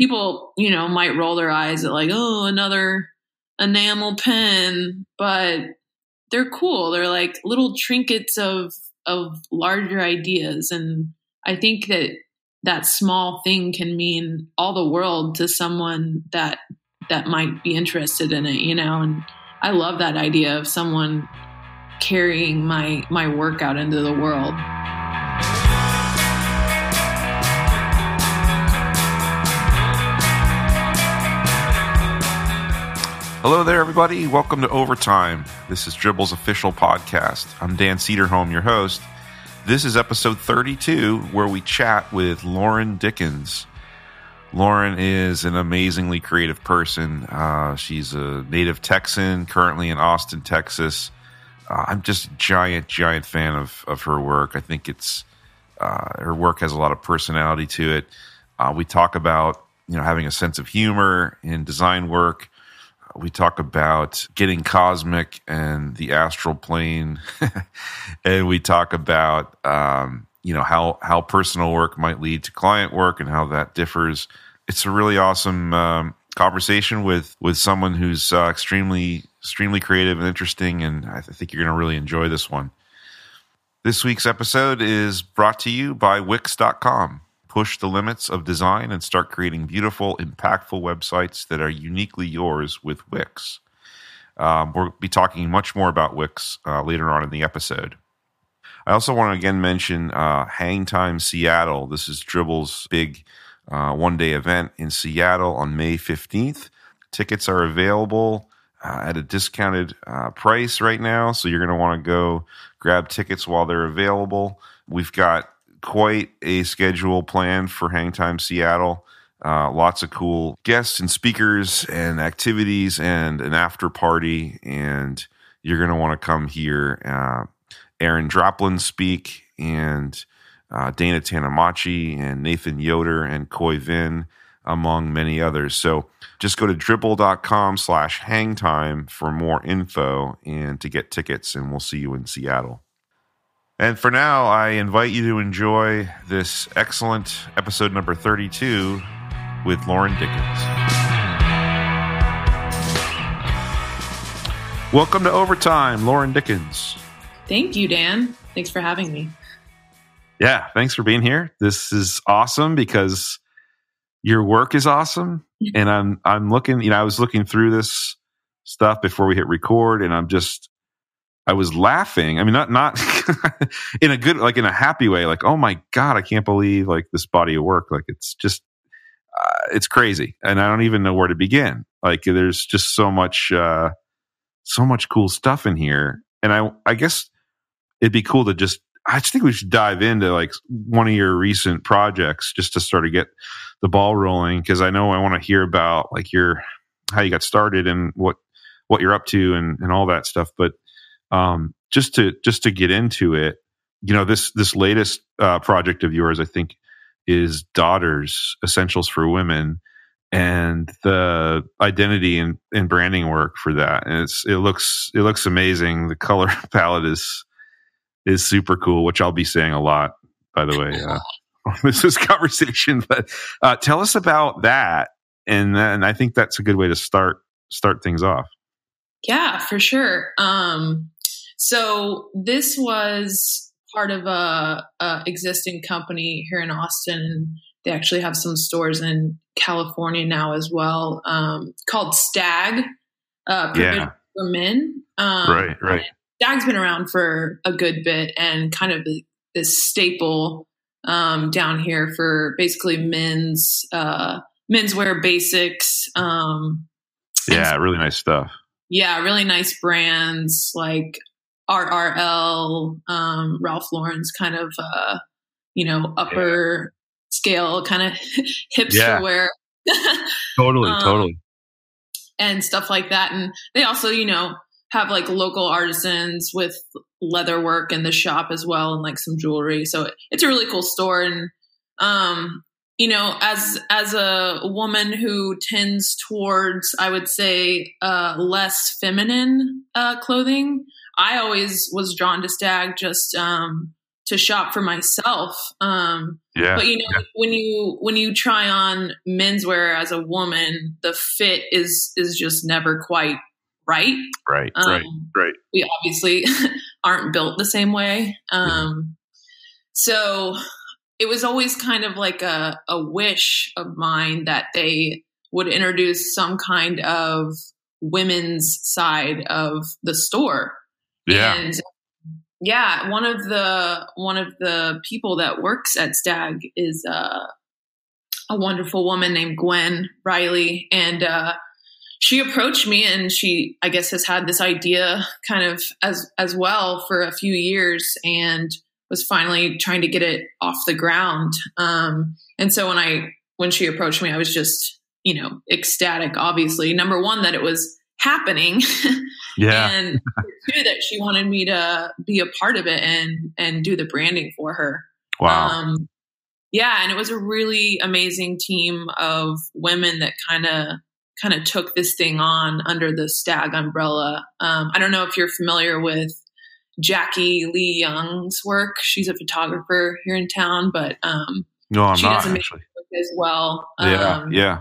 people, you know, might roll their eyes at like, oh, another enamel pen, but they're cool. They're like little trinkets of of larger ideas and I think that that small thing can mean all the world to someone that that might be interested in it, you know, and I love that idea of someone carrying my my work out into the world. Hello there, everybody. Welcome to Overtime. This is Dribbble's official podcast. I'm Dan Cederholm, your host. This is episode 32, where we chat with Lauren Dickens. Lauren is an amazingly creative person. Uh, she's a native Texan, currently in Austin, Texas. Uh, I'm just a giant, giant fan of, of her work. I think it's uh, her work has a lot of personality to it. Uh, we talk about you know having a sense of humor in design work we talk about getting cosmic and the astral plane, and we talk about um, you know how how personal work might lead to client work and how that differs. It's a really awesome um, conversation with with someone who's uh, extremely extremely creative and interesting, and I think you're going to really enjoy this one. This week's episode is brought to you by Wix.com push the limits of design and start creating beautiful, impactful websites that are uniquely yours with Wix. Um, we'll be talking much more about Wix uh, later on in the episode. I also want to again mention uh, Hang Time Seattle. This is Dribbble's big uh, one day event in Seattle on May 15th. Tickets are available uh, at a discounted uh, price right now, so you're going to want to go grab tickets while they're available. We've got quite a schedule planned for Hangtime Seattle. Uh, lots of cool guests and speakers and activities and an after party. And you're going to want to come here. Uh, Aaron Draplin speak and uh, Dana Tanamachi and Nathan Yoder and Khoi Vinh, among many others. So just go to dribbble.com slash hangtime for more info and to get tickets. And we'll see you in Seattle. And for now, I invite you to enjoy this excellent episode number 32 with Lauren Dickens. Welcome to Overtime, Lauren Dickens. Thank you, Dan. Thanks for having me. Yeah, thanks for being here. This is awesome because your work is awesome. and I'm I'm looking, you know, I was looking through this stuff before we hit record and I'm just I was laughing. I mean, not not in a good, like in a happy way. Like, oh my god, I can't believe like this body of work. Like, it's just, uh, it's crazy, and I don't even know where to begin. Like, there's just so much, uh, so much cool stuff in here, and I, I guess it'd be cool to just. I just think we should dive into like one of your recent projects just to sort of get the ball rolling because I know I want to hear about like your how you got started and what what you're up to and and all that stuff, but um, just to just to get into it, you know this this latest uh, project of yours, I think, is Daughters Essentials for Women, and the identity and, and branding work for that. And it's it looks it looks amazing. The color palette is is super cool, which I'll be saying a lot, by the way. Uh, this is conversation, but uh, tell us about that, and then I think that's a good way to start start things off. Yeah, for sure. Um, so this was part of a, a existing company here in Austin. They actually have some stores in California now as well, um, called Stag. Uh, yeah. for men. Um, right, right. Stag's been around for a good bit and kind of this staple um, down here for basically men's uh, menswear basics. Um, yeah, really nice stuff. Yeah, really nice brands like RRL, um, Ralph Lauren's kind of, uh, you know, upper yeah. scale kind of hipster yeah. wear. totally, um, totally. And stuff like that. And they also, you know, have like local artisans with leather work in the shop as well and like some jewelry. So it's a really cool store. And, um, you know, as as a woman who tends towards, I would say, uh, less feminine uh, clothing, I always was drawn to Stag just um, to shop for myself. Um, yeah. But you know, yeah. when you when you try on menswear as a woman, the fit is is just never quite right. Right. Um, right. Right. We obviously aren't built the same way. Um, so it was always kind of like a, a wish of mine that they would introduce some kind of women's side of the store. Yeah. And yeah, one of the one of the people that works at Stag is uh, a wonderful woman named Gwen Riley, and uh, she approached me, and she I guess has had this idea kind of as as well for a few years, and was finally trying to get it off the ground. Um, and so when I when she approached me, I was just you know ecstatic. Obviously, number one that it was happening. Yeah. and two that she wanted me to be a part of it and and do the branding for her. Wow. Um, yeah, and it was a really amazing team of women that kind of kind of took this thing on under the Stag umbrella. Um, I don't know if you're familiar with Jackie Lee Young's work. She's a photographer here in town, but um, no, I'm she not does amazing actually. as well. Yeah, Um, yeah.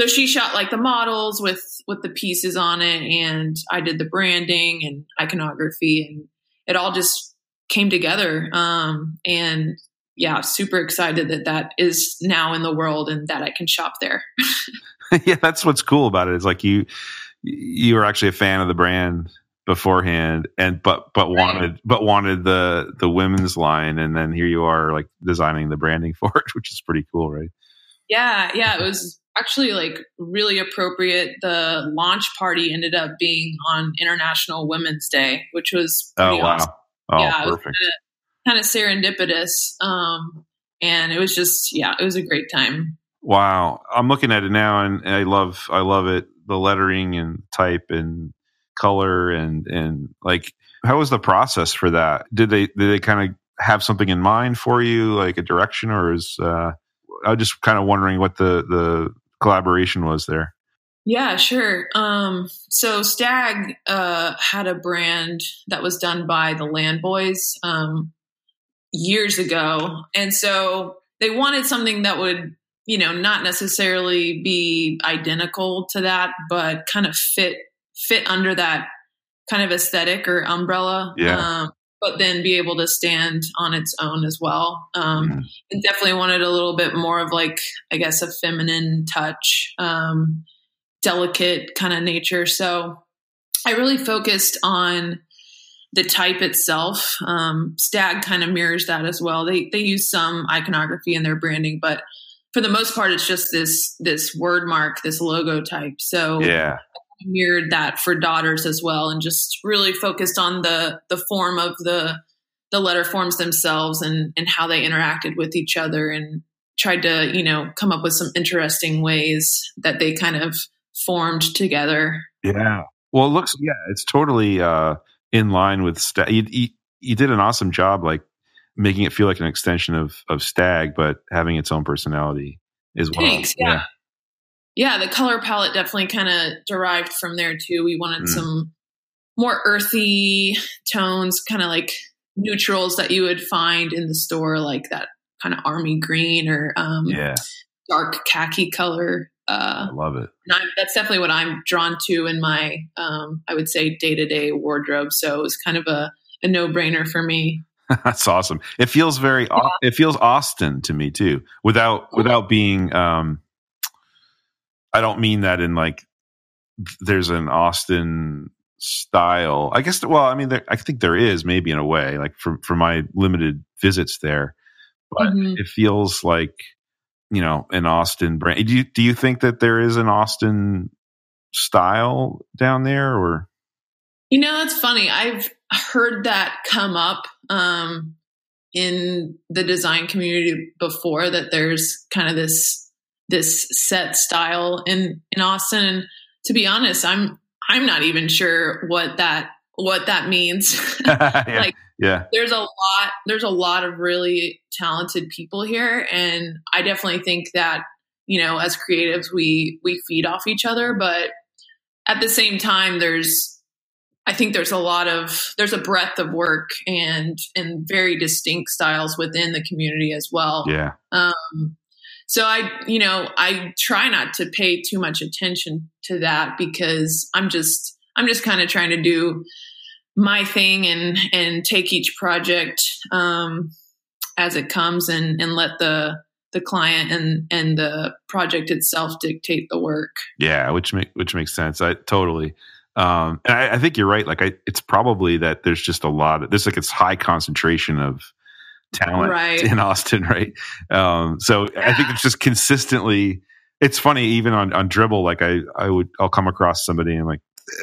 So she shot like the models with with the pieces on it and i did the branding and iconography and it all just came together um and yeah super excited that that is now in the world and that i can shop there yeah, that's what's cool about it. It's like you you were actually a fan of the brand beforehand and but but wanted but wanted the the women's line and then here you are like designing the branding for it, which is pretty cool, right? yeah yeah it was actually like really appropriate the launch party ended up being on international women's day which was Oh wow. awesome. Oh, yeah, perfect. kind of serendipitous um and it was just yeah it was a great time Wow, I'm looking at it now, and I love, I love it. The lettering and type and color and and like, how was the process for that? Did they did they kind of have something in mind for you, like a direction, or is uh, I was just kind of wondering what the the collaboration was there. Yeah, sure. Um, so Stag uh, had a brand that was done by the Land Boys um, years ago, and so they wanted something that would, you know, not necessarily be identical to that, but kind of fit fit under that kind of aesthetic or umbrella. Yeah. Um, but then be able to stand on its own as well. Um, and definitely wanted a little bit more of like, I guess, a feminine touch. Um, delicate kind of nature. So I really focused on the type itself. Um, Stag kind of mirrors that as well. They they use some iconography in their branding, but for the most part, it's just this this word mark, this logo type. So Yeah, mirrored that for daughters as well, and just really focused on the the form of the the letter forms themselves and and how they interacted with each other, and tried to you know come up with some interesting ways that they kind of formed together. yeah. Well, it looks yeah, it's totally uh, in line with Stag. You, you, you did an awesome job, like making it feel like an extension of of Stag, but having its own personality as well. Thanks. Yeah. Yeah, the color palette definitely kind of derived from there too. We wanted Mm. some more earthy tones, kind of like neutrals that you would find in the store, like that kind of army green or um, yeah, dark khaki color. Uh, I love it. that's definitely what I'm drawn to in my, um, I would say, day to day wardrobe. So it was kind of a, a no brainer for me. That's awesome. It feels very. Au- It feels Austin to me too, without without being. um I don't mean that in like. There's an Austin style. I guess. Well, I mean, there, I think there is maybe in a way, like for for my limited visits there, but Mhm. it feels like you know an Austin brand. Do you do you think that there is an Austin style down there, or You know, that's funny. I've heard that come up um, in the design community before that there's kind of this this set style in in Austin. And to be honest, I'm I'm not even sure what that what that means. yeah, Like- yeah, there's a lot there's a lot of really talented people here and I definitely think that, you know, as creatives we we feed off each other, but at the same time there's I think there's a lot of there's a breadth of work and and very distinct styles within the community as well. Yeah. Um, so I, you know, I try not to pay too much attention to that because I'm just I'm just kind of trying to do my thing and and take each project um, as it comes and and let the the client and and the project itself dictate the work. Yeah, which make which makes sense. I totally. Um, and I, I think you're right. Like, I, it's probably that there's just a lot. Of, there's like it's high concentration of talent Right. in Austin, right? Um, so I think it's just consistently. It's funny, even on on Dribbble. Like I, I would, I'll come across somebody and like,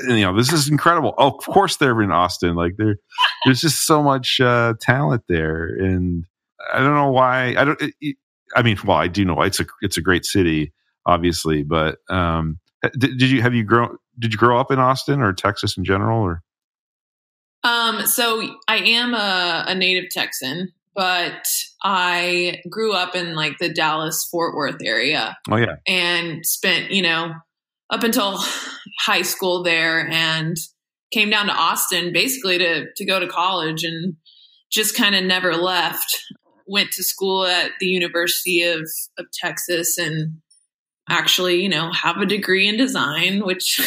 you know, this is incredible. Oh, of course they're in Austin. Like there, there's just so much uh, talent there, and I don't know why. I don't. It, I mean, well, I do know why. it's a it's a great city, obviously, but um, did, did you have you grown? Did you grow up in Austin or Texas in general, or Um, so I am a, a native Texan, but I grew up in like the Dallas Fort Worth area. oh yeah, and spent, you know, up until high school there and came down to Austin basically to to go to college and just kind of never left. Went to school at the University of, of Texas and actually, you know, have a degree in design, which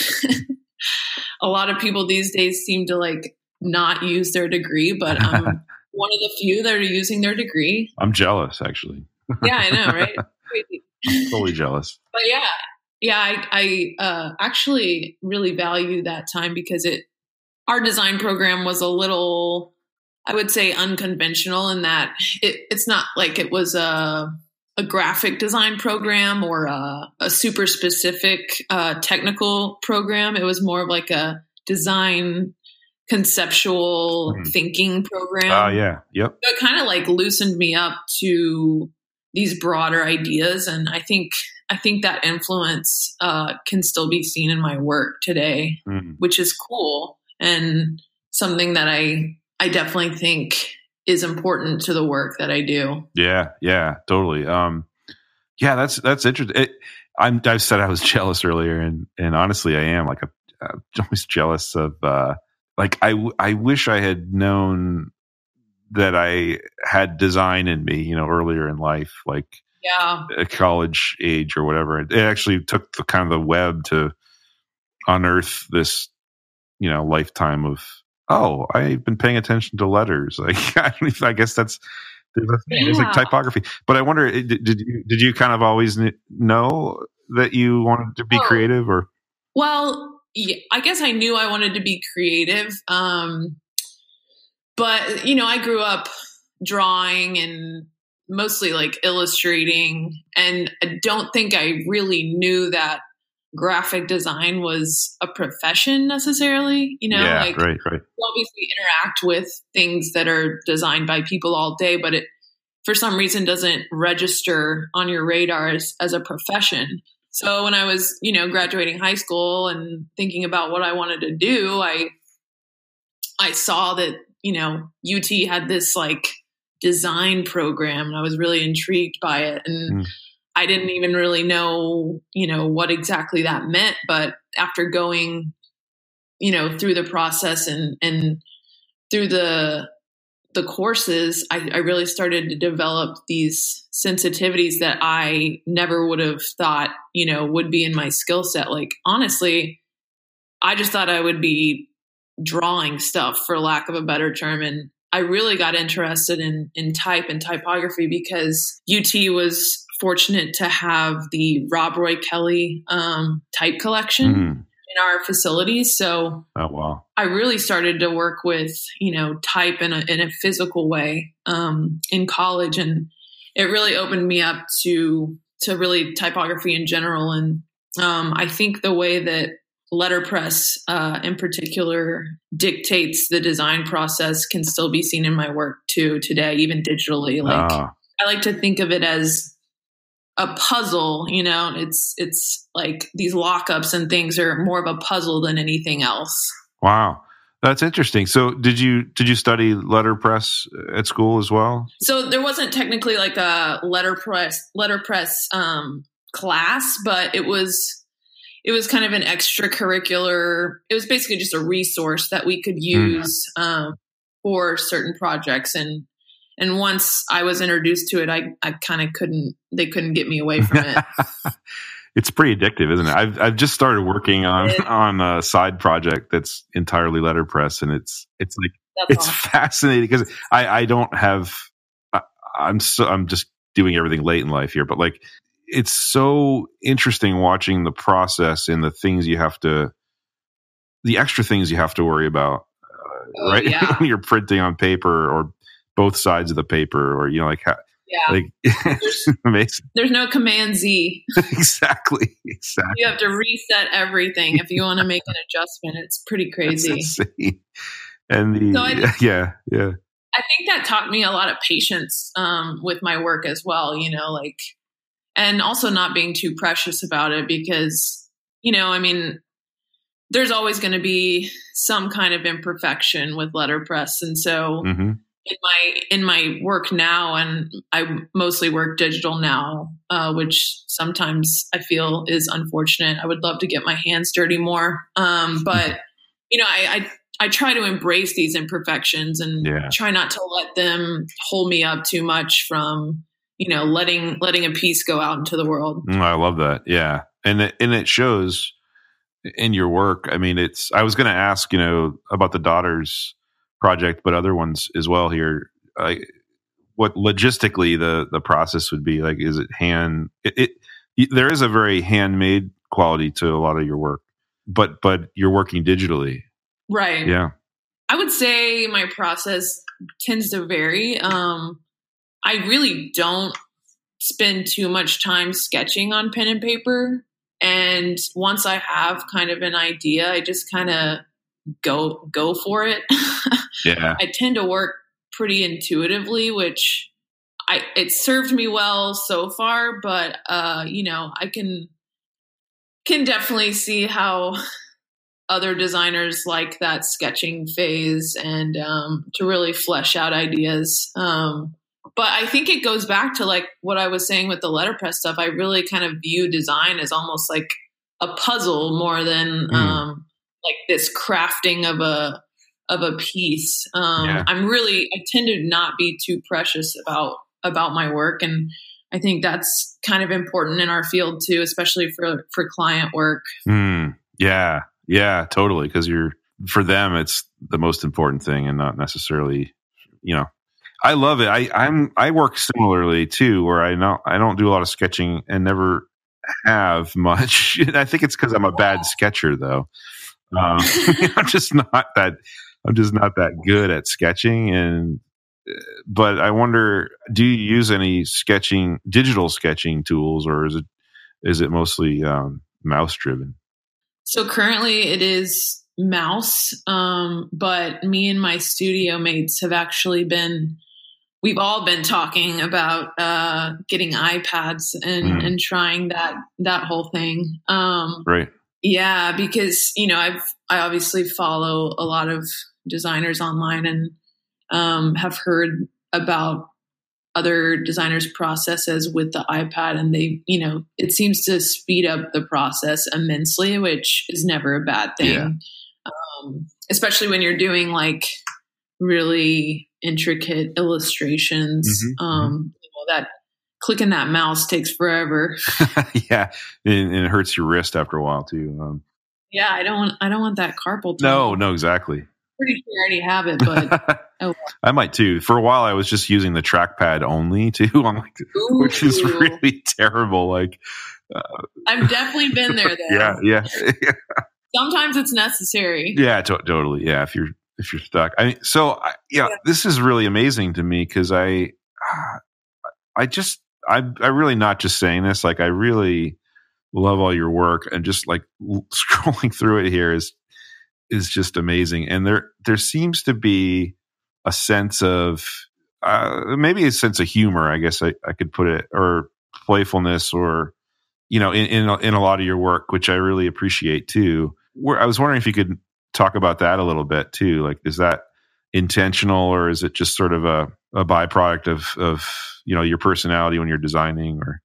a lot of people these days seem to like not use their degree, but I'm um, one of the few that are using their degree. I'm jealous actually. Yeah, I know, right? Totally jealous. but yeah yeah i, I uh, actually really value that time because it our design program was a little i would say unconventional in that it, it's not like it was a a graphic design program or a, a super specific uh, technical program it was more of like a design conceptual Mhm. thinking program Oh yeah, yep. so it kind of like loosened me up to these broader ideas and i think i think that influence uh, can still be seen in my work today Mm. which is cool and something that i i definitely think is important to the work that i do Yeah, yeah, totally. Um, yeah, that's that's interesting. It, I'm, I said I was jealous earlier, and and honestly, I am like a, I'm always jealous of. Uh, like I, w- I wish I had known that I had design in me, you know, earlier in life, like yeah at college age or whatever. It actually took the kind of the web to unearth this, you know, lifetime of oh, I've been paying attention to letters. Like I, I guess that's there's, a thing. There's like typography. But I wonder, eh, did, did you did you kind of always know that you wanted to be Oh. creative or Well, yeah, I guess I knew I wanted to be creative. Um, but, you know, I grew up drawing and mostly like illustrating. And I don't think I really knew that graphic design was a profession necessarily. You know, yeah, like right, right. obviously interact with things that are designed by people all day, but it for some reason doesn't register on your radar as, as a profession. So when I was, you know, graduating high school and thinking about what I wanted to do, I I saw that, you know, UT had this like design program and I was really intrigued by it and Mm. I didn't even really know, you know, what exactly that meant, but after going you know through the process and and through the the courses I, I really started to develop these sensitivities that i never would have thought you know would be in my skill set like honestly i just thought i would be drawing stuff for lack of a better term and i really got interested in in type and typography because ut was fortunate to have the rob roy kelly um, type collection Mhm. in our facilities. So Oh wow. I really started to work with, you know, type in a, in a physical way um, in college. And it really opened me up to, to really typography in general. And um, I think the way that letterpress uh, in particular dictates the design process can still be seen in my work too today, even digitally. Like Ah, I like to think of it as a puzzle, you know, it's it's like these lockups and things are more of a puzzle than anything else. wow. That's interesting. So did you did you study letterpress at school as well? So there wasn't technically like a letterpress letterpress um class, but it was it was kind of an extracurricular. It was basically just a resource that we could use mm. um, for certain projects, and and once I was introduced to it, I I kind of couldn't. They couldn't get me away from it. it's pretty addictive, isn't it? I've I've just started working on on a side project that's entirely letterpress, and it's it's like that's it's awesome. fascinating because I I don't have I, I'm so I'm just doing everything late in life here, but like it's so interesting watching the process and the things you have to the extra things you have to worry about uh, oh, right yeah. when you're printing on paper or both sides of the paper or you know like yeah. Like, there's, amazing. There's no command Z. exactly. Exactly. You have to reset everything if you want to make an adjustment. It's pretty crazy. And the, so I, yeah, yeah. I think that taught me a lot of patience um, with my work as well, you know, like, and also not being too precious about it because, you know, I mean, there's always going to be some kind of imperfection with letterpress. And so, mm-hmm in my in my work now and i mostly work digital now uh, which sometimes i feel is unfortunate. I would love to get my hands dirty more um, but you know I, I, I try to embrace these imperfections and yeah. try not to let them hold me up too much from you know letting letting a piece go out into the world. Mm, i love that. Yeah. And it, and it shows in your work. I mean it's i was going to ask you know about the daughters project, but other ones as well here. what logistically the the process would be like? Is it hand? It, it there is a very handmade quality to a lot of your work, but but you're working digitally, right? Yeah, I would say my process tends to vary. Um, I really don't spend too much time sketching on pen and paper. And once I have kind of an idea, I just kind of go go for it. yeah. I tend to work pretty intuitively, which I it served me well so far, but uh, you know, I can can definitely see how other designers like that sketching phase and um, to really flesh out ideas. Um, but I think it goes back to like what I was saying with the letterpress stuff. I really kind of view design as almost like a puzzle more than mm. um, like this crafting of a of a piece. Um, yeah. I'm really I tend to not be too precious about about my work, and I think that's kind of important in our field too, especially for for client work. Mm, yeah, yeah, totally. Because you're for them, it's the most important thing, and not necessarily, you know. I love it. I I'm I work similarly too, where I know I don't do a lot of sketching and never have much. I think it's because I'm a bad sketcher, though. Um, I'm just not that. I'm just not that good at sketching, and but I wonder, do you use any sketching, digital sketching tools, or is it is it mostly um, mouse driven? So currently, it is mouse, um, but me and my studio mates have actually been. We've all been talking about uh, getting iPads and, mm. and trying that that whole thing. Um, right yeah, because you know I've I obviously follow a lot of designers online and um, have heard about other designers' processes with the iPad, and they you know it seems to speed up the process immensely, which is never a bad thing. Yeah. Um, especially when you're doing like really intricate illustrations mm-hmm, um, mm-hmm. Know, that clicking that mouse takes forever. yeah, and, and, it hurts your wrist after a while too. Um, yeah, I don't want I don't want that carpal tunnel. No, no, exactly. Pretty sure I already have it, but oh. I might too. For a while, I was just using the trackpad only too, like, which is really terrible. Like, uh, I've definitely been there. Though. Yeah, yeah. Sometimes it's necessary. Yeah, to- totally. Yeah, if you're if you're stuck. I mean, so I, yeah, yeah, this is really amazing to me because I, I just I I really not just saying this. Like I really love all your work, and just like scrolling through it here is is just amazing. And there there seems to be a sense of uh, maybe a sense of humor. I guess I, I could put it or playfulness or you know in in in a lot of your work, which I really appreciate too. Where I was wondering if you could talk about that a little bit too. Like, is that intentional or is it just sort of a, a byproduct of of you know your personality when you're designing or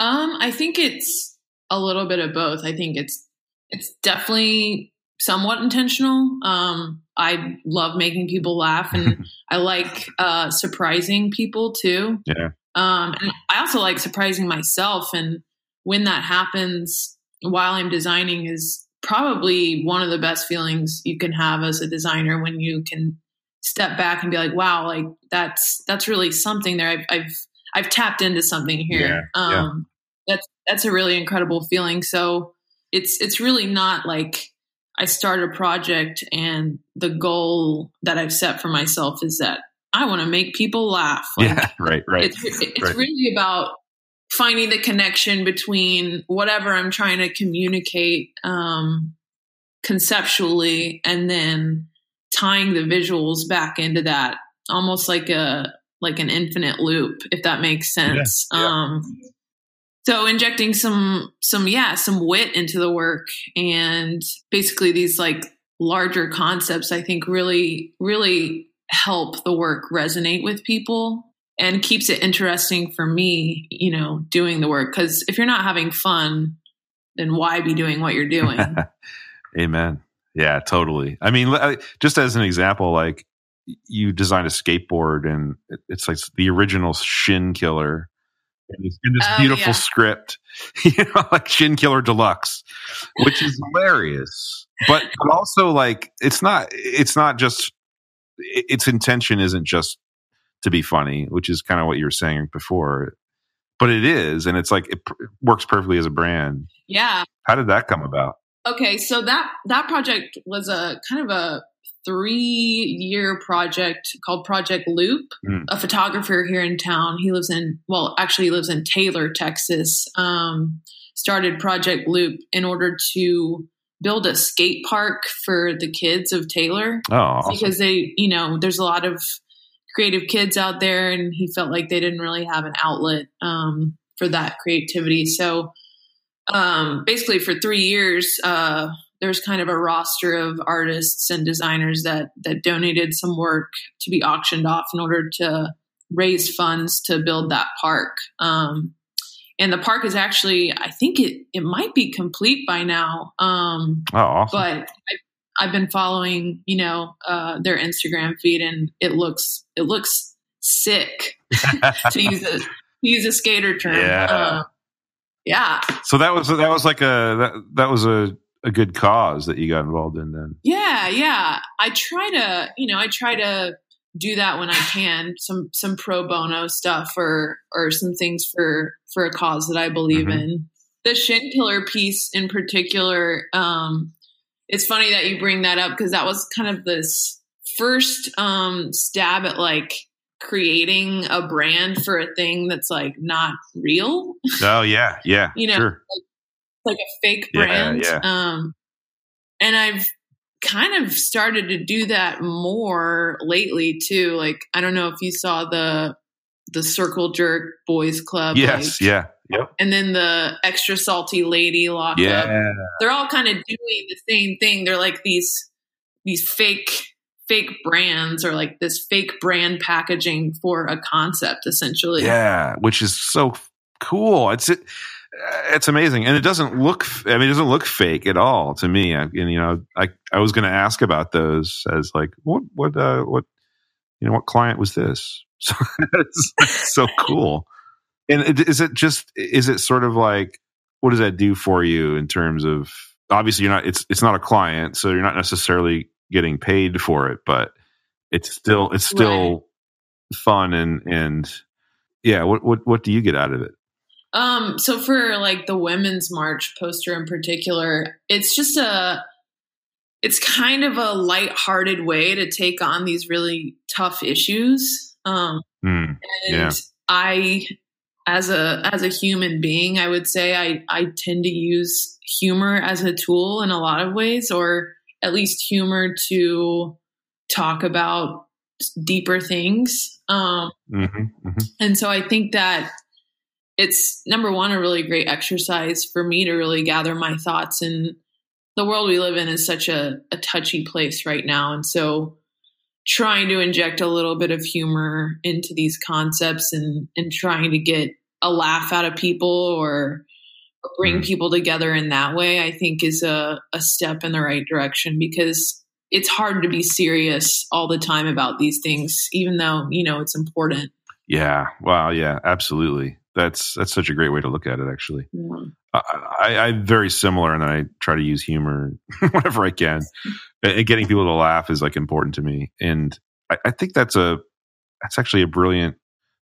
um i think it's a little bit of both. I think it's it's definitely somewhat intentional. Um, I love making people laugh, and I like uh, surprising people too. Yeah. Um, and I also like surprising myself, and when that happens while I'm designing is probably one of the best feelings you can have as a designer when you can step back and be like, "Wow, like that's that's really something there. I've I've, I've tapped into something here." Yeah, yeah. Um, that's that's a really incredible feeling. So it's it's really not like I start a project and the goal that I've set for myself is that I want to make people laugh. Like, yeah, right, right. It's it's right. really about finding the connection between whatever I'm trying to communicate um, conceptually and then tying the visuals back into that, almost like a like an infinite loop, if that makes sense. Yeah, yeah. Um, so injecting some some yeah some wit into the work and basically these like larger concepts i think really really help the work resonate with people and keeps it interesting for me you know doing the work because if you're not having fun then why be doing what you're doing Amen. Yeah, totally. I mean, just as an example, like you designed a skateboard and it's like the original Shin Killer in this, in this Oh, beautiful yeah. script, you know, like Shin Killer Deluxe, which is hilarious. But, but also like it's not it's not just its intention isn't just to be funny, which is kind of what you were saying before. But it is, and it's like it, works perfectly as a brand. yeah How did that come about? Okay so that that project was a kind of a three year project called project loop Mm. a photographer here in town he lives in well actually he lives in taylor texas um, started project loop in order to build a skate park for the kids of taylor Oh, awesome. because they you know there's a lot of creative kids out there and he felt like they didn't really have an outlet um, for that creativity so um, basically for three years uh, there's kind of a roster of artists and designers that that donated some work to be auctioned off in order to raise funds to build that park um, and the park is actually i think it it might be complete by now um, oh, awesome. but I, I've been following, you know, uh, their Instagram feed, and it looks it looks sick to use a to use a skater term. Yeah. Uh, yeah, So that was that was like a that, that was a, a good cause that you got involved in then. yeah, yeah. I try to, you know, I try to do that when I can. Some some pro bono stuff or or some things for for a cause that I believe Mhm. in. The Shin Killer piece in particular, um, it's funny that you bring that up because that was kind of this first um, stab at like creating a brand for a thing that's like not real Oh yeah, yeah, You know, sure. like a fake Yeah, brand. yeah. Um, and I've kind of started to do that more lately too. Like I don't know if you saw the the Circle Jerk Boys Club, Yes, like, yeah, yep, and then the Extra Salty Lady Lockup. yeah, They're all kind of doing the same thing. They're like these these fake fake brands or like this fake brand packaging for a concept essentially. yeah. Which is so cool. It's it. It's amazing, and it doesn't look. I mean, it doesn't look fake at all to me. I, and you know, I I was going to ask about those as like what what uh what you know what client was this? So it's so cool. And it- is it just is it sort of like what does that do for you in terms of obviously you're not it's it's not a client so you're not necessarily getting paid for it but it's still it's still fun and and yeah what what what do you get out of it Um, so for like the women's march poster in particular, it's just a it's kind of a lighthearted way to take on these really tough issues. Um, Hmm, and Yeah. I as a as a human being, I would say I I tend to use humor as a tool in a lot of ways or at least humor to talk about deeper things. Um mhm, mhm. and so I think that it's number one, a really great exercise for me to really gather my thoughts. And the world we live in is such a, a touchy place right now. And so trying to inject a little bit of humor into these concepts and, and trying to get a laugh out of people or bring Mm. people together in that way, I think is a, a step in the right direction because it's hard to be serious all the time about these things, even though, you know, it's important. Yeah. Wow. Yeah. Absolutely. That's that's such a great way to look at it. Actually, Yeah. I, I, I'm very similar, and I try to use humor whenever I can. And getting people to laugh is like important to me, and I, I think that's a that's actually a brilliant.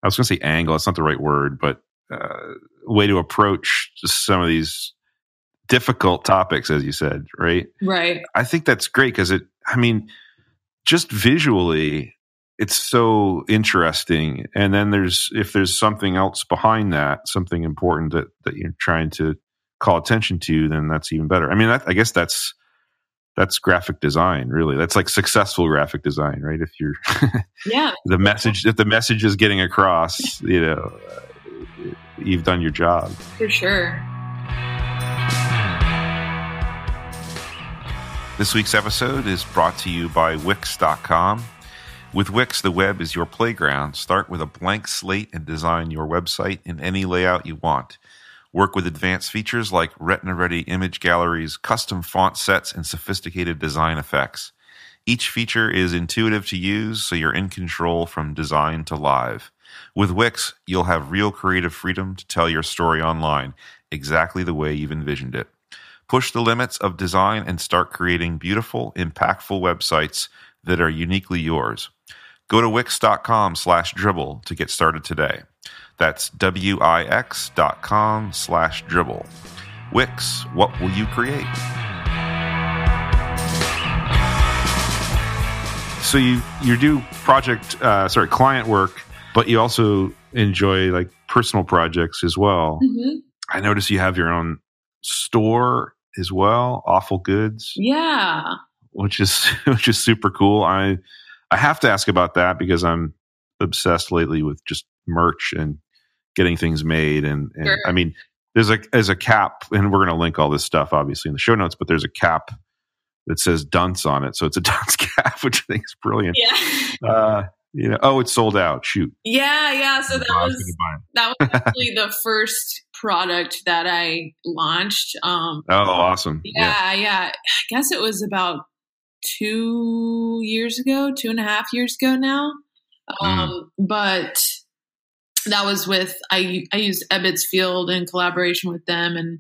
I was going to say angle. It's not the right word, but uh, way to approach some of these difficult topics, as you said, right? Right. I think that's great because it, I mean, just visually, it's so interesting. And then there's, if there's something else behind that, something important that, that you're trying to call attention to, then that's even better. I mean, that, I guess that's, that's graphic design, really. That's like successful graphic design, right? If you're Yeah. the message, if the message is getting across, you know, uh, you've done your job. For sure. This week's episode is brought to you by Wix.com. With Wix, the web is your playground. Start with a blank slate and design your website in any layout you want. Work with advanced features like Retina ready image galleries, custom font sets, and sophisticated design effects. Each feature is intuitive to use, so you're in control from design to live. With Wix, you'll have real creative freedom to tell your story online exactly the way you've envisioned it. Push the limits of design and start creating beautiful, impactful websites that are uniquely yours. Go to wix.com slash dribbble to get started today. That's W-I-X dot com slash dribbble. Wix, what will you create? So you, you do project, uh, sorry, client work, but you also enjoy like personal projects as well. Mhm. I notice you have your own store as well, Awful Goods, Yeah. which is which is super cool. I I have to ask about that because I'm obsessed lately with just merch and getting things made and, and Sure. I mean there's a there's a cap and we're going to link all this stuff obviously in the show notes but there's a cap that says dunce on it so it's a dunce cap which I think is brilliant. Yeah. Uh you know, oh, it's sold out. Shoot. Yeah. Yeah. So that was was gonna buy it. that was actually the first product that I launched. Um, Oh, awesome. yeah, yeah, I guess it was about two years ago, two and a half years ago now. Um, But that was with I I used Ebbets Field in collaboration with them, and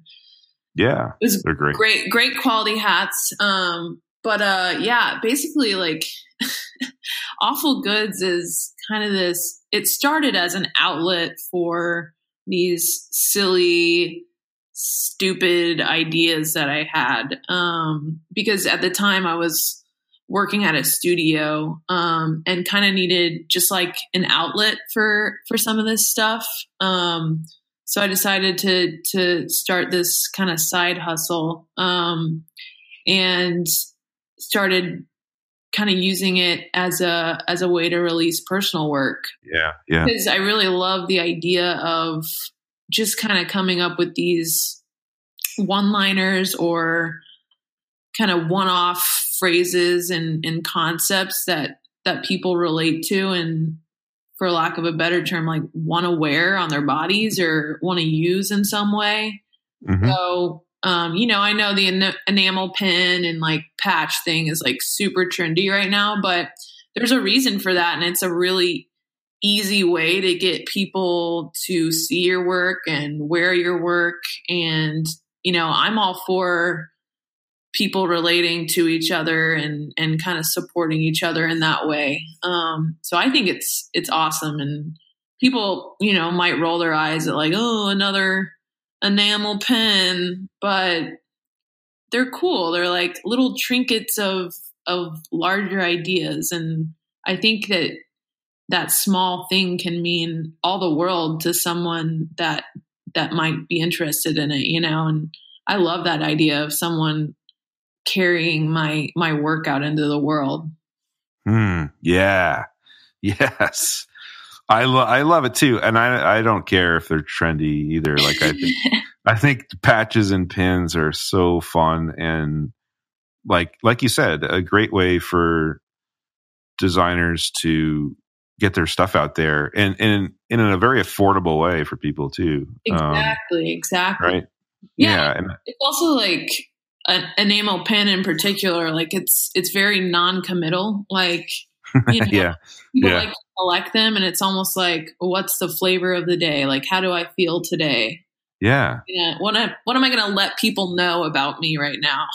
Yeah. it was They're great. great great quality hats um but uh yeah basically like awful goods is kind of this it started as an outlet for these silly stupid ideas that i had um because at the time i was working at a studio um and kind of needed just like an outlet for for some of this stuff um so I decided to to start this kind of side hustle um, and started kind of using it as a as a way to release personal work Yeah. Yeah. because I really love the idea of just kind of coming up with these one liners or kind of one off phrases and, and concepts that that people relate to and for lack of a better term like want to wear on their bodies or want to use in some way Mhm. so, um, you know, I know the en- enamel pin and like patch thing is like super trendy right now, but there's a reason for that. And it's a really easy way to get people to see your work and wear your work. And, you know, I'm all for people relating to each other and, and kind of supporting each other in that way. Um, so I think it's, it's awesome. And people, you know, might roll their eyes at like, oh, another enamel pen, but they're cool. They're like little trinkets of of larger ideas and I think that that small thing can mean all the world to someone that that might be interested in it, you know, and I love that idea of someone carrying my my work out into the world. Hmm. Yeah. Yes. I lo- I love it too, and I I don't care if they're trendy either. Like I think I think patches and pins are so fun and like like you said, a great way for designers to get their stuff out there and and in a very affordable way for people too. Um, exactly, exactly. right. Yeah, Yeah. and It's also like an enamel pin in particular, like it's it's very non-committal. Like you know, yeah, Yeah. like collect them, and it's almost like, what's the flavor of the day? Like, how do I feel today? yeah, Yeah, what I, what am I going to let people know about me right now?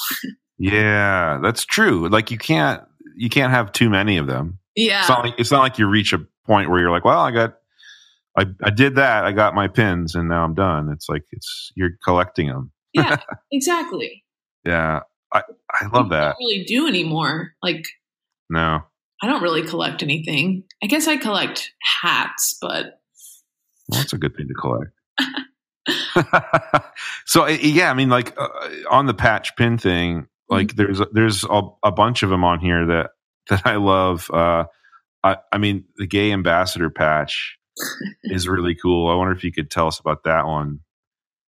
yeah. That's true. Like you can't you can't have too many of them. Yeah, It's not like it's not like you reach a point where you're like, well, I got. I, I did that. I got my pins, and now I'm done. It's like it's you're collecting them. yeah, exactly. Yeah, I I love that. Don't really do anymore. Like, No, I don't really collect anything. I guess I collect hats, but Well, that's a good thing to collect. so uh, yeah, I mean, like uh, on the patch pin thing, like there's there's a, a bunch of them on here that that I love. Uh, I, I mean, the gay ambassador patch is really cool. I wonder if you could tell us about that one.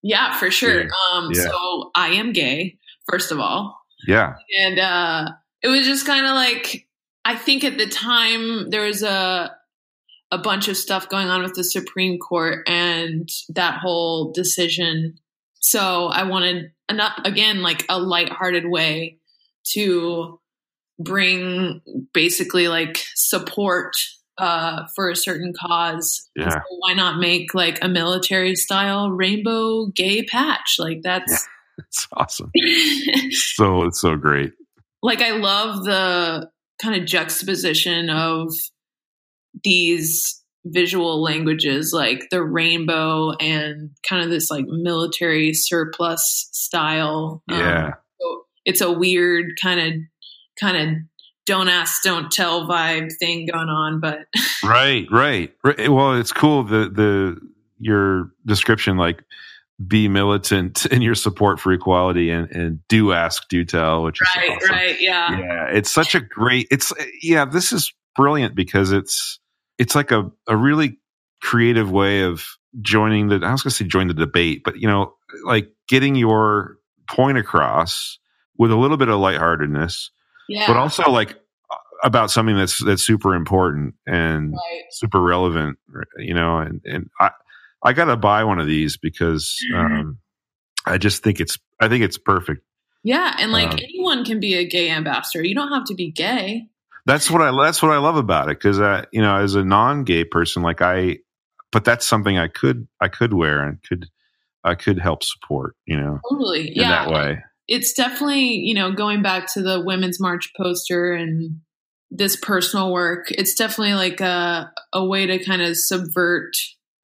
yeah, for sure. Yeah. Um, Yeah. so I am gay, first of all. Yeah, and uh it was just kind of like i think at the time there was a a bunch of stuff going on with the supreme court and that whole decision so i wanted an, again like a lighthearted way to bring basically like support uh for a certain cause Yeah. so why not make like a military style rainbow gay patch like that's it's awesome. So it's so great. like I love the kind of juxtaposition of these visual languages like the rainbow and kind of this like military surplus style Um, Yeah, so it's a weird kind of kind of don't ask don't tell vibe thing going on but right, right, right. Well, it's cool. The the your description, like be militant in your support for equality and and do ask, do tell, which is right awesome. right yeah yeah it's such a great it's yeah this is brilliant because it's it's like a, a really creative way of joining the i was going to say join the debate but you know like getting your point across with a little bit of lightheartedness yeah but also like about something that's that's super important and right. super relevant you know and and i i gotta buy one of these because um i just think it's i think it's perfect. Yeah and like Um, anyone can be a gay ambassador. You don't have to be gay. That's what I that's what I love about it because uh, you know as a non-gay person like I but that's something I could I could wear and could I could help support you know totally in yeah that way. it's definitely you know going back to the women's march poster and this personal work it's definitely like a, a way to kind of subvert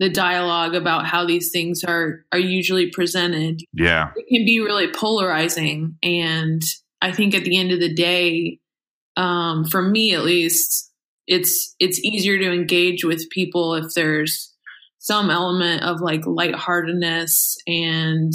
the dialogue about how these things are are usually presented. Yeah. It can be really polarizing. And i think at the end of the day um, for me at least it's it's easier to engage with people if there's some element of like lightheartedness and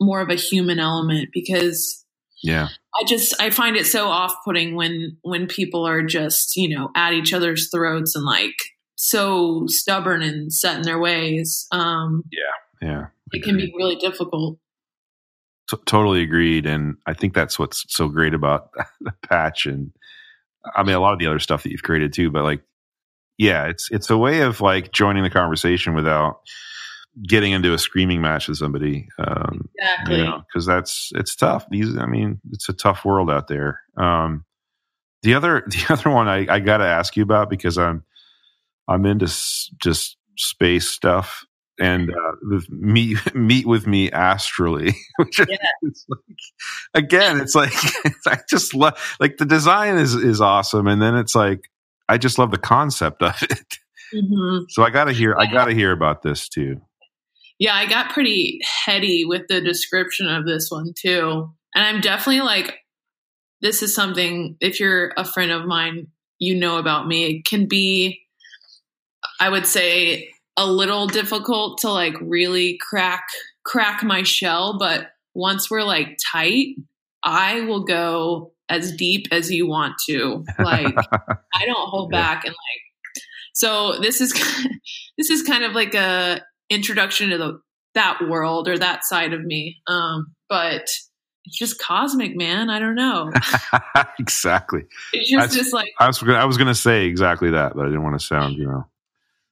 more of a human element because yeah. I just I find it so off-putting when when people are just you know at each other's throats and like so stubborn and set in their ways. Um, yeah yeah, it can be really difficult. T- totally agreed and I think that's what's so great about the patch and I mean a lot of the other stuff that you've created too but like yeah it's it's a way of like joining the conversation without getting into a screaming match with somebody um Exactly. you know because that's it's tough these i mean it's a tough world out there um the other the other one i, I gotta ask you about because i'm i'm into s- just space stuff and uh meet meet with me astrally which is Yeah. it's like again it's like i just love like the design is is awesome and then it's like i just love the concept of it hmm so i gotta hear i gotta hear about this too Yeah, I got pretty heady with the description of this one too. And I'm definitely like, this is something, if you're a friend of mine, you know about me. It can be, I would say, a little difficult to like really crack crack my shell, but once we're like tight, I will go as deep as you want to. Like I don't hold Yeah. back and like so this is this is kind of like a introduction to the that world or that side of me. Um but it's just cosmic, man. I don't know. exactly It's just this like I was I was gonna say exactly that, but I didn't want to sound, you know.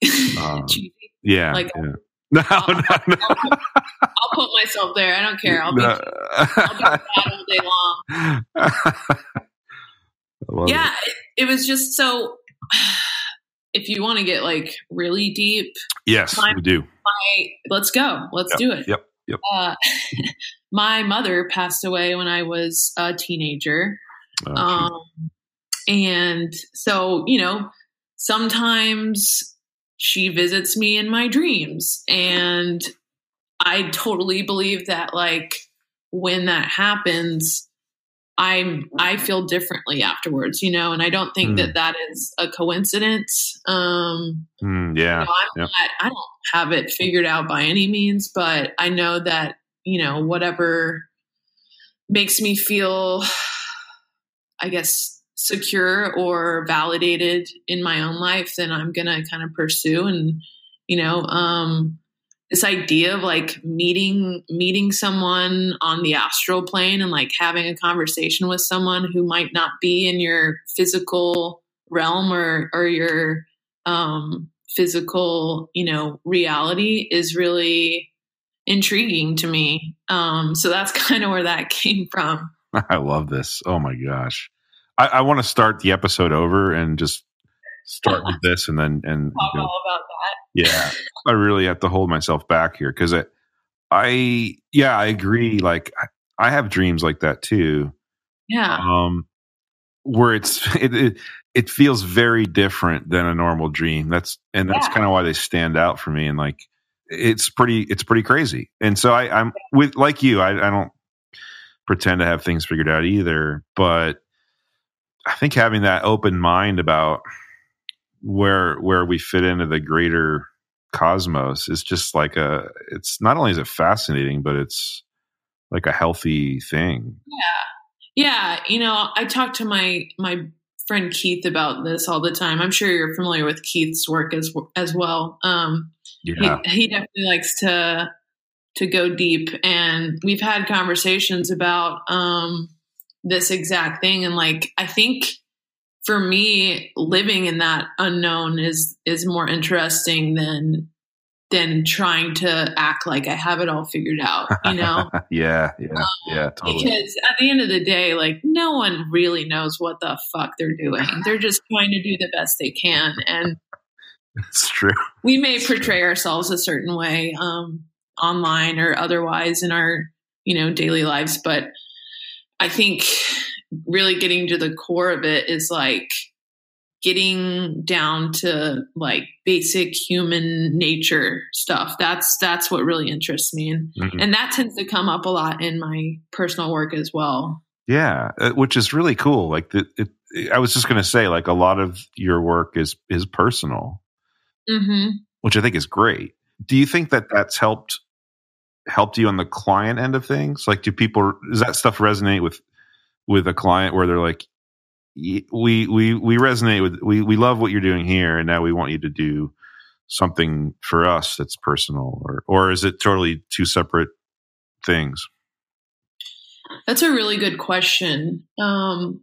um, cheesy. Yeah. Like- yeah. No, no, no. I'll put myself there. I don't care. I'll be, I'll be all day long. yeah, it. It, it was just so. If you want to get like really deep, yes, my, we do. My, let's go. Let's yep, do it. Yep. Yep. Uh, my mother passed away when I was a teenager. Oh, um, and so, you know, sometimes she visits me in my dreams. And I totally believe that, like, when that happens, I'm I feel differently afterwards, you know, and I don't think mm. that that is a coincidence. Um, mm, yeah, you know, yeah. Not, I don't have it figured out by any means, but I know that you know whatever makes me feel, I guess, secure or validated in my own life, then I'm gonna kind of pursue. And you know, um, this idea of like meeting meeting someone on the astral plane and like having a conversation with someone who might not be in your physical realm or or your um physical you know reality is really intriguing to me. Um so that's kind of where that came from. I love this. Oh my gosh i, I want to start the episode over and just start with this and then and talk you know, all about that yeah, I really have to hold myself back here because I, I, yeah, I agree. Like I, I have dreams like that too. Yeah. Um, where it's it, it, it feels very different than a normal dream. That's and that's yeah. kind of why they stand out for me. And like it's pretty it's pretty crazy. And so I, I'm with like you. I, I don't pretend to have things figured out either, but I think having that open mind about where where we fit into the greater cosmos is just like a it's not only is it fascinating but it's like a healthy thing. Yeah. Yeah you know i talk to my my friend keith about this all the time. I'm sure you're familiar with keith's work as as well. Um yeah. he, he definitely likes to to go deep and we've had conversations about um this exact thing and like i think for me, living in that unknown is is more interesting than than trying to act like I have it all figured out, you know? yeah, yeah, um, yeah, totally. Because at the end of the day, like no one really knows what the fuck they're doing. They're just trying to do the best they can. And it's true. We may portray ourselves a certain way, um, online or otherwise in our, you know, daily lives, but I think really getting to the core of it is like getting down to like basic human nature stuff. That's that's what really interests me. And mm-hmm. and that tends to come up a lot in my personal work as well. Yeah uh, which is really cool. Like the, it, i was just going to say like a lot of your work is is personal. Mm-hmm. which i think is great. Do you think that that's helped helped you on the client end of things like do people does that stuff resonate with with a client where they're like, we we we resonate with we we love what you're doing here, and now we want you to do something for us that's personal, or or is it totally two separate things? That's a really good question. Um,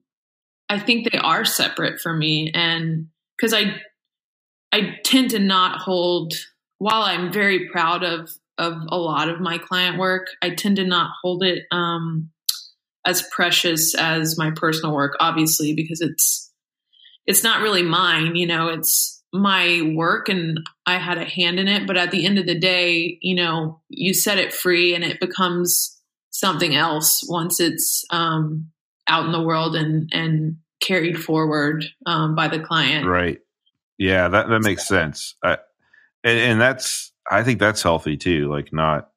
I think they are separate for me, and because I I tend to not hold. While I'm very proud of of a lot of my client work, I tend to not hold it um, as precious as my personal work, obviously, because it's it's not really mine, you know, it's my work and I had a hand in it. But at the end of the day, you know, you set it free and it becomes something else once it's um, out in the world and and carried forward um, by the client. Right. Yeah, that that makes sense. I, and, and that's I think that's healthy too. Like not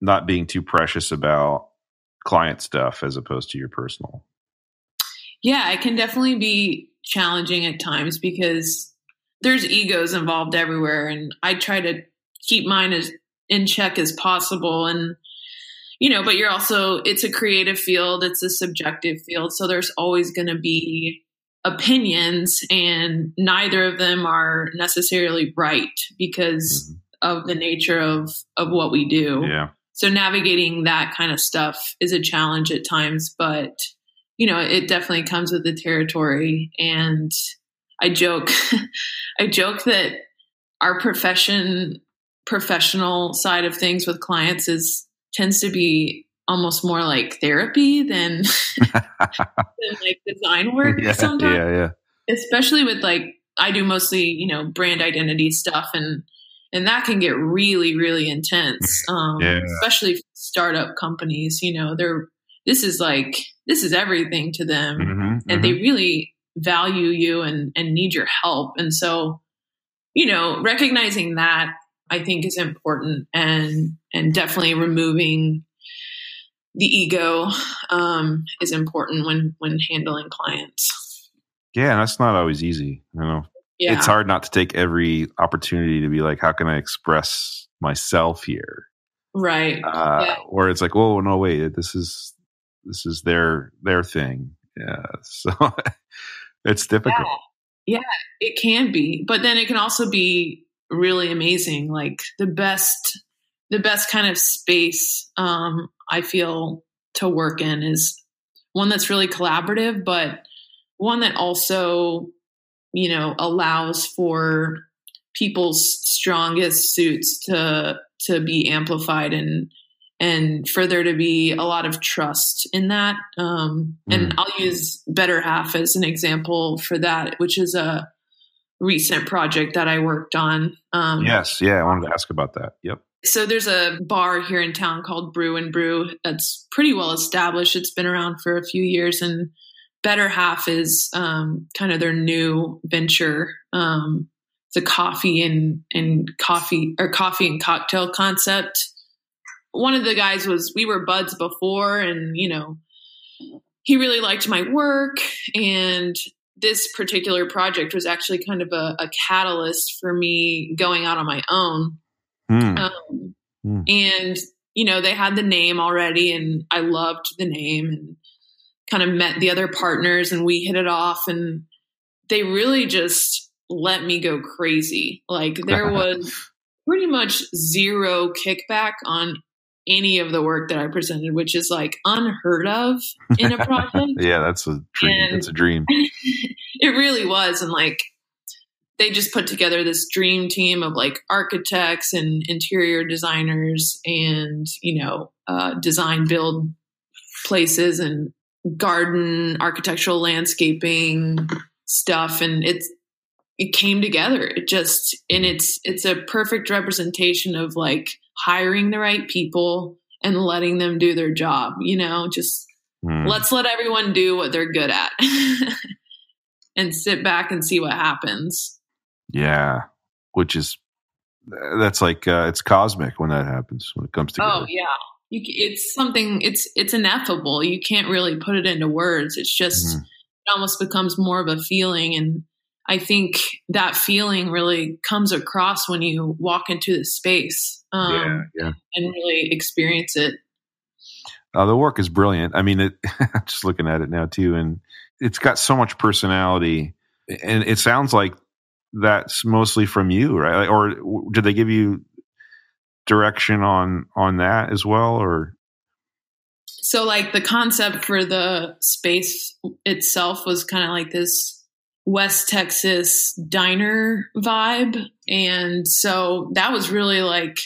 not being too precious about client stuff as opposed to your personal? Yeah, it can definitely be challenging at times because there's egos involved everywhere and I try to keep mine as in check as possible and you know, but you're also it's a creative field, it's a subjective field, so there's always going to be opinions and neither of them are necessarily right because mm-hmm. of the nature of of what we do. Yeah so navigating that kind of stuff is a challenge at times but you know it definitely comes with the territory and i joke i joke that our profession professional side of things with clients is tends to be almost more like therapy than, than like design work yeah, sometimes. yeah, yeah. Especially with like I do mostly, you know, brand identity stuff and and that can get really, really intense. Um Yeah. especially startup companies, you know, they're this is like this is everything to them Mhm, and mhm. they really value you and and need your help and so you know recognizing that i think is important and and definitely removing the ego um is important when when handling clients yeah, that's not always easy. You know, yeah it's hard not to take every opportunity to be like, how can I express myself here? right Uh, Yeah. Or it's like, oh no, wait, this is this is their their thing. Yeah, so it's difficult. Yeah, it can be but then it can also be really amazing like the best the best kind of space um i feel to work in is one that's really collaborative but one that also you know allows for people's strongest suits to to be amplified and and for there to be a lot of trust in that um, and Mm. i'll use better half as an example for that which is a recent project that i worked on um, Yes, yeah, I wanted to ask about that. Yep. So there's a bar here in town called Brew and Brew that's pretty well established. It's been around for a few years, and Better Half is um, kind of their new venture. Um, a coffee and and coffee or coffee and cocktail concept. One of the guys was we were buds before, and you know he really liked my work and this particular project was actually kind of a, a catalyst for me going out on my own Hmm. um, Hmm. And, you know, they had the name already, and I loved the name and kind of met the other partners, and we hit it off. And they really just let me go crazy. Like, there was pretty much zero kickback on any of the work that I presented, which is like unheard of in a project yeah, that's a dream. And- that's a dream. it really was and like they just put together this dream team of like architects and interior designers and you know uh, design build places and garden architectural landscaping stuff and it's it came together it just and it's it's a perfect representation of like hiring the right people and letting them do their job you know just Hmm. let's let everyone do what they're good at and sit back and see what happens. Yeah, which is that's like uh, it's cosmic when that happens when it comes together. Oh yeah. You, it's something it's it's ineffable. You can't really put it into words. It's just Mhm. it almost becomes more of a feeling and I think that feeling really comes across when you walk into the space um, yeah, yeah. and really experience it. Uh, the work is brilliant. I mean, it, just looking at it now too, and it's got so much personality. And it sounds like that's mostly from you, right? Or did they give you direction on on that as well? Or So like the concept for the space itself was kind of like this West Texas diner vibe. And so that was really like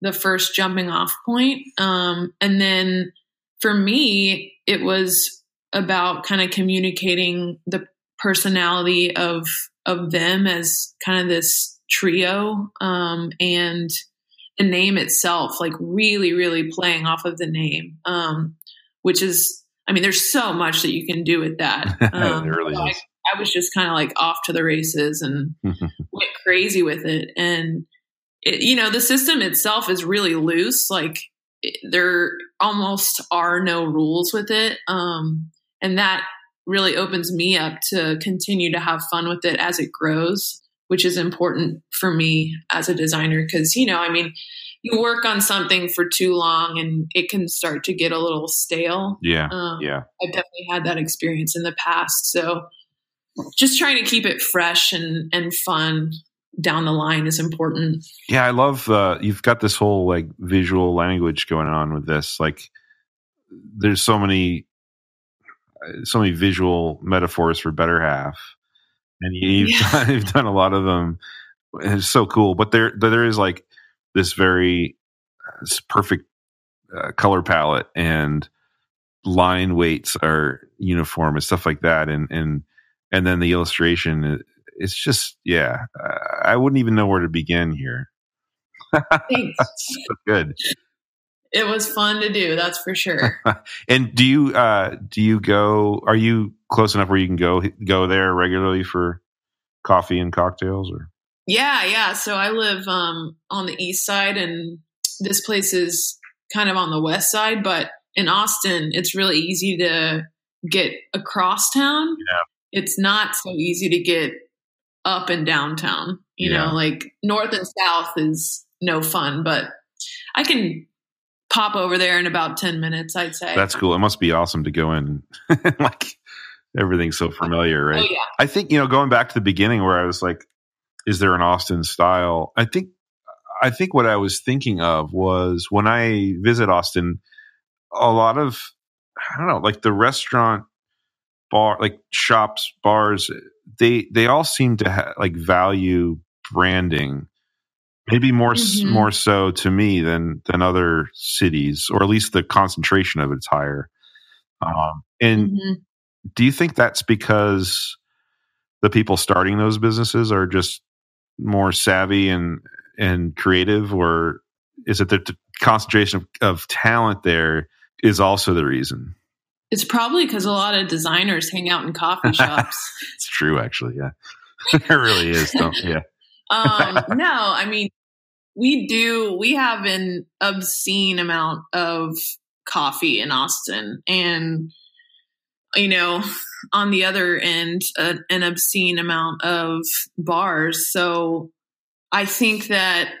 the first jumping off point. Um, and then for me, it was about kind of communicating the personality of of them as kind of this trio um, and the name itself, like really, really playing off of the name, um, which is, I mean, there's so much that you can do with that. Um, really so I. I was just kind of like off to the races and went crazy with it. And, it, you know, the system itself is really loose. Like it, there almost are no rules with it. Um, and that really opens me up to continue to have fun with it as it grows, which is important for me as a designer. Cause, you know, I mean, you work on something for too long and it can start to get a little stale. yeah, Um, yeah, I've definitely had that experience in the past. So just trying to keep it fresh and, and fun down the line is important. yeah. I love uh, you've got this whole like visual language going on with this. Like, there's so many so many visual metaphors for better half, and you've Yeah. done, you've done a lot of them. It's so cool, but there there is like this very this perfect uh, color palette and line weights are uniform and stuff like that and and and then the illustration it's just yeah i wouldn't even know where to begin here Thanks. so good it was fun to do that's for sure and do you uh do you go are you close enough where you can go go there regularly for coffee and cocktails or yeah yeah so i live um on the east side and this place is kind of on the west side but in austin it's really easy to get across town yeah. it's not so easy to get up and downtown you Yeah. know like north and south is no fun but i can pop over there in about 10 minutes i'd say that's cool it must be awesome to go in like everything's so familiar right oh yeah I think you know going back to the beginning where I was like, "Is there an Austin style?" I think I think what I was thinking of was when I visit Austin, a lot of I don't know, like the restaurant bar, like shops, bars, they they all seem to ha- like value branding. Maybe more s Mhm. more so to me than than other cities, or at least the concentration of it's higher. Um, and Mhm. do you think that's because the people starting those businesses are just more savvy and and creative or is it that the concentration of, of talent there is also the reason it's probably because a lot of designers hang out in coffee shops it's true actually yeah it really is don't, yeah um, no, I mean, we do, we have an obscene amount of coffee in Austin. And, you know, on the other end, a, an obscene amount of bars. So I think that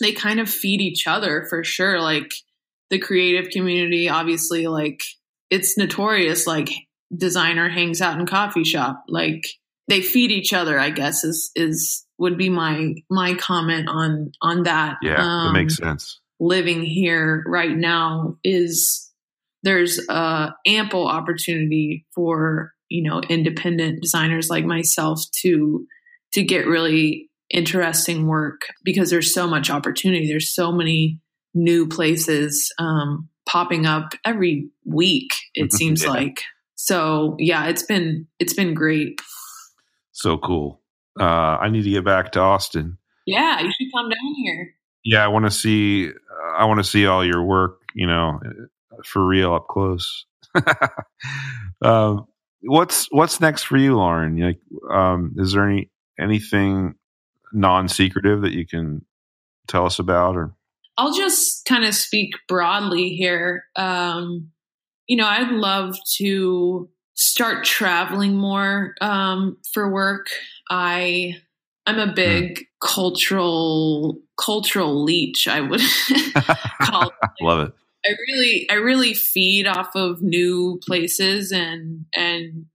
they kind of feed each other for sure. Like the creative community, obviously, like it's notorious, like designer hangs out in coffee shop. Like, they feed each other i guess is is would be my my comment on on that. Yeah Um, that makes sense. living here right now is there's uh ample opportunity for you know independent designers like myself to to get really interesting work because there's so much opportunity. There's so many new places um popping up every week it seems Yeah. like. So yeah it's been it's been great. So cool uh i need to get back to austin Yeah, you should come down here. yeah i want to see uh, i want to see all your work you know for real up close um what's what's next for you lauren like um is there any anything non-secretive that you can tell us about or I'll just kind of speak broadly here. Um, you know, I'd love to start traveling more um, for work. I I'm a big cultural cultural leech. I would call it. love it I really I really feed off of new places and and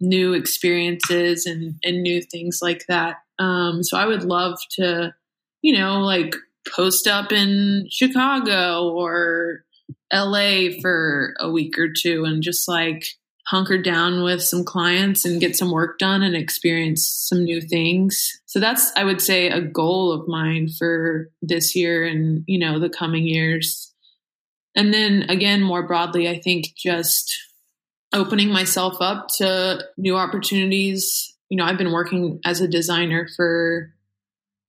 new experiences and and new things like that. Um, so I would love to, you know, like post up in Chicago or LA for a week or two and just like hunker down with some clients and get some work done and experience some new things. So that's I would say a goal of mine for this year and, you know, the coming years. And then again, more broadly, I think just opening myself up to new opportunities. You know, I've been working as a designer for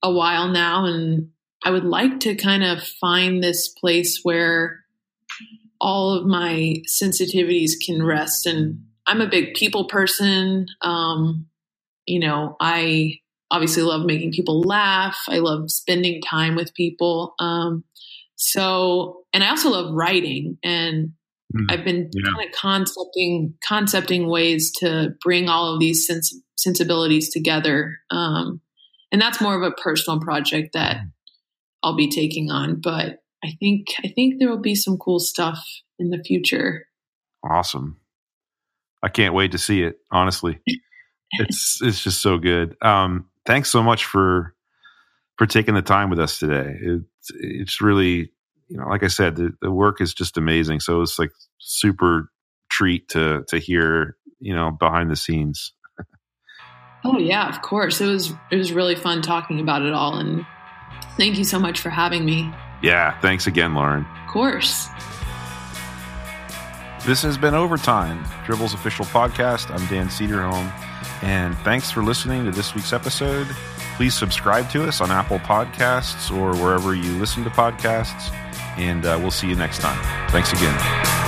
a while now, and I would like to kind of find this place where all of my sensitivities can rest. And I'm a big people person. Um, you know, I obviously love making people laugh. I love spending time with people. Um, so, and I also love writing, and Mm. I've been Yeah. kind of concepting concepting ways to bring all of these sens- sensibilities together. Um, and that's more of a personal project that I'll be taking on. But I think I think there will be some cool stuff in the future. awesome i can't wait to see it honestly it's it's just so good um thanks so much for for taking the time with us today it's it's really you know like i said the, the work is just amazing so it's like super treat to to hear you know behind the scenes Oh yeah, of course. It was it was really fun talking about it all and Thank you so much for having me. Yeah, thanks again, Lauren. Of course. This has been Overtime, Dribbble's official podcast. I'm Dan Cederholm, and thanks for listening to this week's episode. Please subscribe to us on Apple Podcasts or wherever you listen to podcasts, and uh, we'll see you next time. Thanks again.